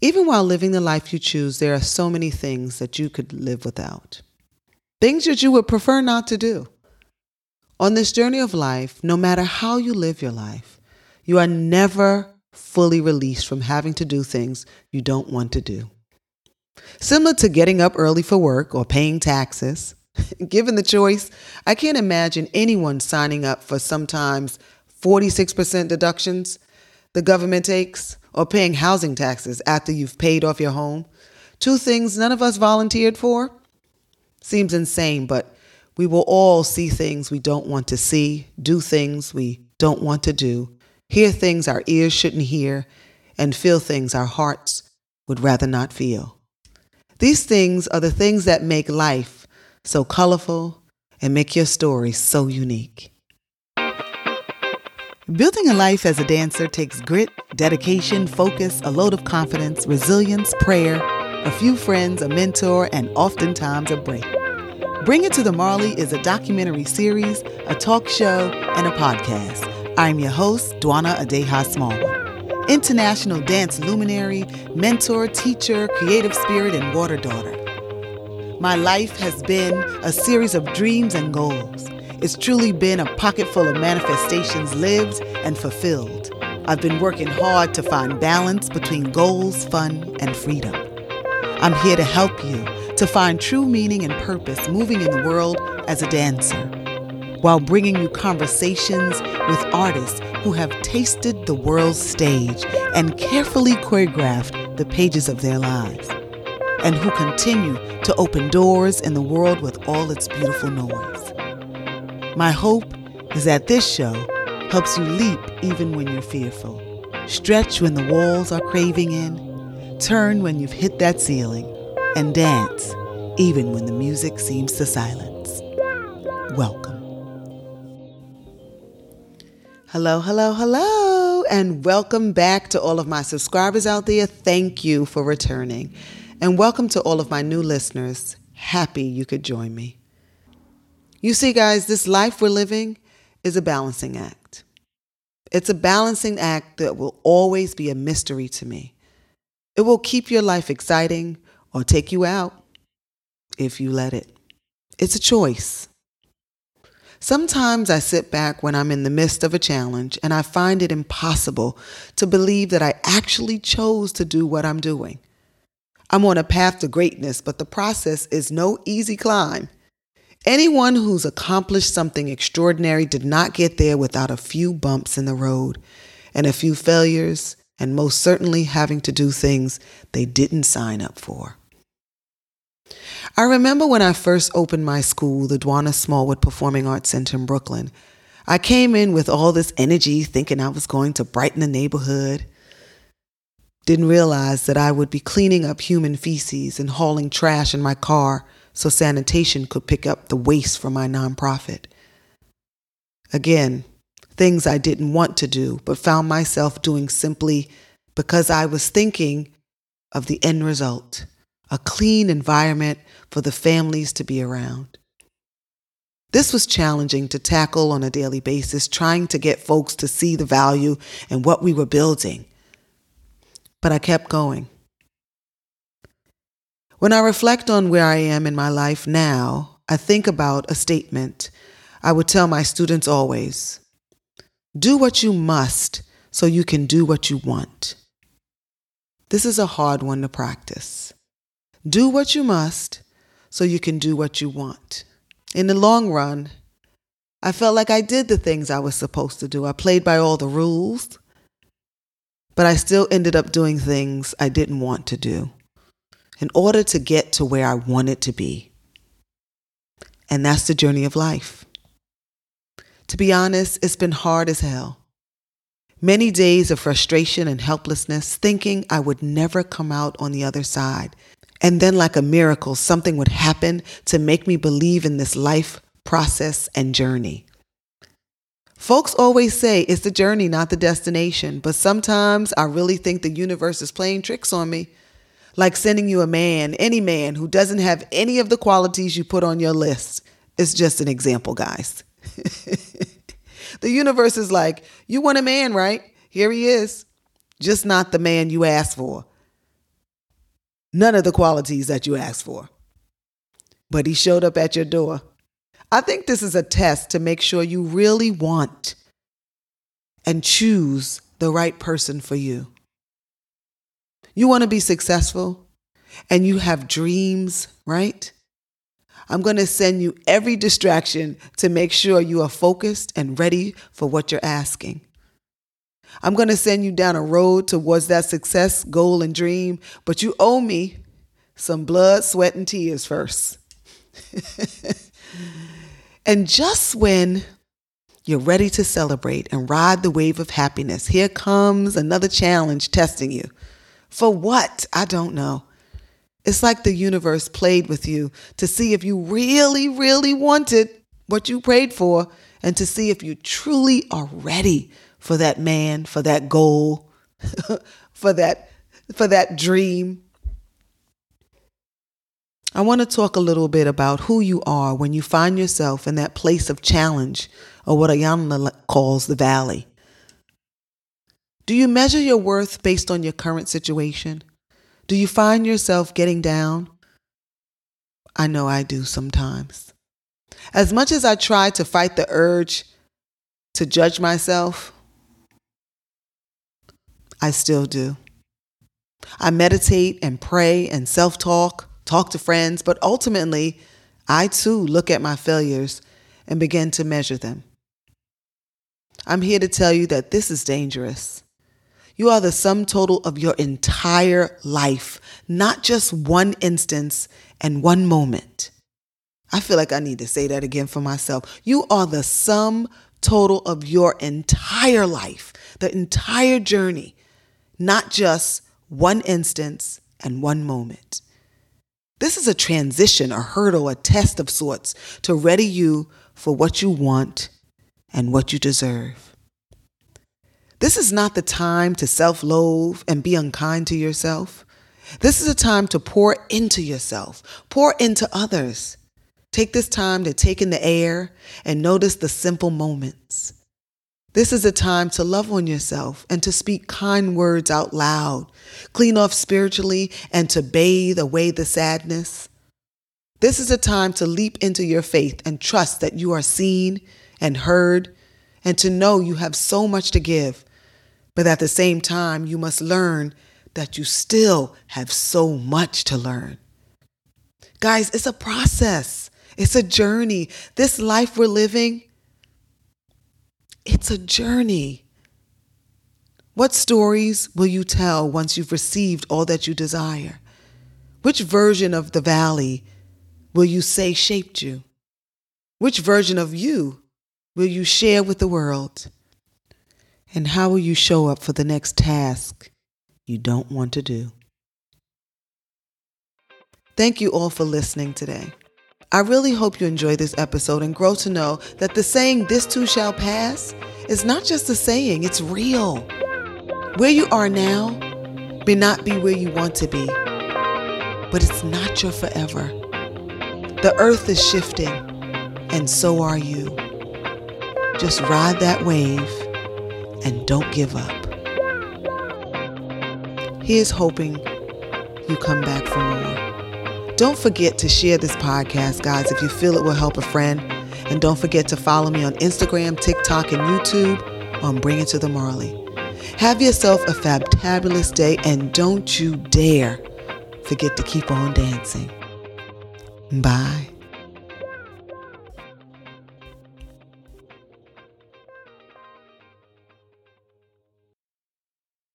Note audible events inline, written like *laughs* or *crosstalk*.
Even while living the life you choose, there are so many things that you could live without. Things that you would prefer not to do. On this journey of life, no matter how you live your life, you are never fully released from having to do things you don't want to do. Similar to getting up early for work or paying taxes, *laughs* given the choice, I can't imagine anyone signing up for sometimes 46% deductions the government takes or paying housing taxes after you've paid off your home. Two things none of us volunteered for. Seems insane, but we will all see things we don't want to see, do things we don't want to do, hear things our ears shouldn't hear, and feel things our hearts would rather not feel. These things are the things that make life so colorful and make your story so unique. Building a life as a dancer takes grit, dedication, focus, a load of confidence, resilience, prayer, a few friends, a mentor, and oftentimes a break. Bring It to the Marley is a documentary series, a talk show, and a podcast. I'm your host, Dwana Adiaha Smallwood, international dance luminary, mentor, teacher, creative spirit, and water daughter. My life has been a series of dreams and goals. It's truly been a pocket full of manifestations lived and fulfilled. I've been working hard to find balance between goals, fun, and freedom. I'm here to help you to find true meaning and purpose moving in the world as a dancer, while bringing you conversations with artists who have tasted the world's stage and carefully choreographed the pages of their lives, and who continue to open doors in the world with all its beautiful noise. My hope is that this show helps you leap even when you're fearful, stretch when the walls are craving in, turn when you've hit that ceiling, and dance even when the music seems to silence. Welcome. Hello, hello, hello, and welcome back to all of my subscribers out there. Thank you for returning. And welcome to all of my new listeners. Happy you could join me. You see, guys, this life we're living is a balancing act. It's a balancing act that will always be a mystery to me. It will keep your life exciting or take you out if you let it. It's a choice. Sometimes I sit back when I'm in the midst of a challenge and I find it impossible to believe that I actually chose to do what I'm doing. I'm on a path to greatness, but the process is no easy climb. Anyone who's accomplished something extraordinary did not get there without a few bumps in the road and a few failures, and most certainly having to do things they didn't sign up for. I remember when I first opened my school, the Dwana Smallwood Performing Arts Center in Brooklyn. I came in with all this energy, thinking I was going to brighten the neighborhood. Didn't realize that I would be cleaning up human feces and hauling trash in my car so sanitation could pick up the waste for my nonprofit. Again, things I didn't want to do, but found myself doing simply because I was thinking of the end result a clean environment for the families to be around. This was challenging to tackle on a daily basis, trying to get folks to see the value and what we were building. But I kept going. When I reflect on where I am in my life now, I think about a statement I would tell my students always do what you must so you can do what you want. This is a hard one to practice. Do what you must so you can do what you want. In the long run, I felt like I did the things I was supposed to do. I played by all the rules, but I still ended up doing things I didn't want to do in order to get to where I wanted to be. And that's the journey of life. To be honest, it's been hard as hell. Many days of frustration and helplessness, thinking I would never come out on the other side. And then, like a miracle, something would happen to make me believe in this life process and journey. Folks always say it's the journey, not the destination, but sometimes I really think the universe is playing tricks on me like sending you a man, any man who doesn't have any of the qualities you put on your list. It's just an example, guys. *laughs* the universe is like, you want a man, right? Here he is. Just not the man you asked for. None of the qualities that you asked for. But he showed up at your door. I think this is a test to make sure you really want and choose the right person for you. You want to be successful and you have dreams, right? I'm going to send you every distraction to make sure you are focused and ready for what you're asking. I'm going to send you down a road towards that success, goal, and dream, but you owe me some blood, sweat, and tears first. *laughs* and just when you're ready to celebrate and ride the wave of happiness, here comes another challenge testing you. For what? I don't know. It's like the universe played with you to see if you really, really wanted what you prayed for and to see if you truly are ready for that man, for that goal, *laughs* for that for that dream. I want to talk a little bit about who you are when you find yourself in that place of challenge or what Iyanla calls the valley. Do you measure your worth based on your current situation? Do you find yourself getting down? I know I do sometimes. As much as I try to fight the urge to judge myself, I still do. I meditate and pray and self talk, talk to friends, but ultimately, I too look at my failures and begin to measure them. I'm here to tell you that this is dangerous. You are the sum total of your entire life, not just one instance and one moment. I feel like I need to say that again for myself. You are the sum total of your entire life, the entire journey not just one instance and one moment. This is a transition, a hurdle, a test of sorts to ready you for what you want and what you deserve. This is not the time to self loathe and be unkind to yourself. This is a time to pour into yourself, pour into others. Take this time to take in the air and notice the simple moments. This is a time to love on yourself and to speak kind words out loud, clean off spiritually, and to bathe away the sadness. This is a time to leap into your faith and trust that you are seen and heard, and to know you have so much to give. But at the same time, you must learn that you still have so much to learn. Guys, it's a process, it's a journey. This life we're living, it's a journey. What stories will you tell once you've received all that you desire? Which version of the valley will you say shaped you? Which version of you will you share with the world? And how will you show up for the next task you don't want to do? Thank you all for listening today. I really hope you enjoy this episode and grow to know that the saying, this too shall pass, is not just a saying, it's real. Where you are now may not be where you want to be, but it's not your forever. The earth is shifting, and so are you. Just ride that wave and don't give up. Here's hoping you come back for more. Don't forget to share this podcast, guys, if you feel it will help a friend. And don't forget to follow me on Instagram, TikTok, and YouTube on Bring It to the Marley. Have yourself a fabulous day and don't you dare forget to keep on dancing. Bye.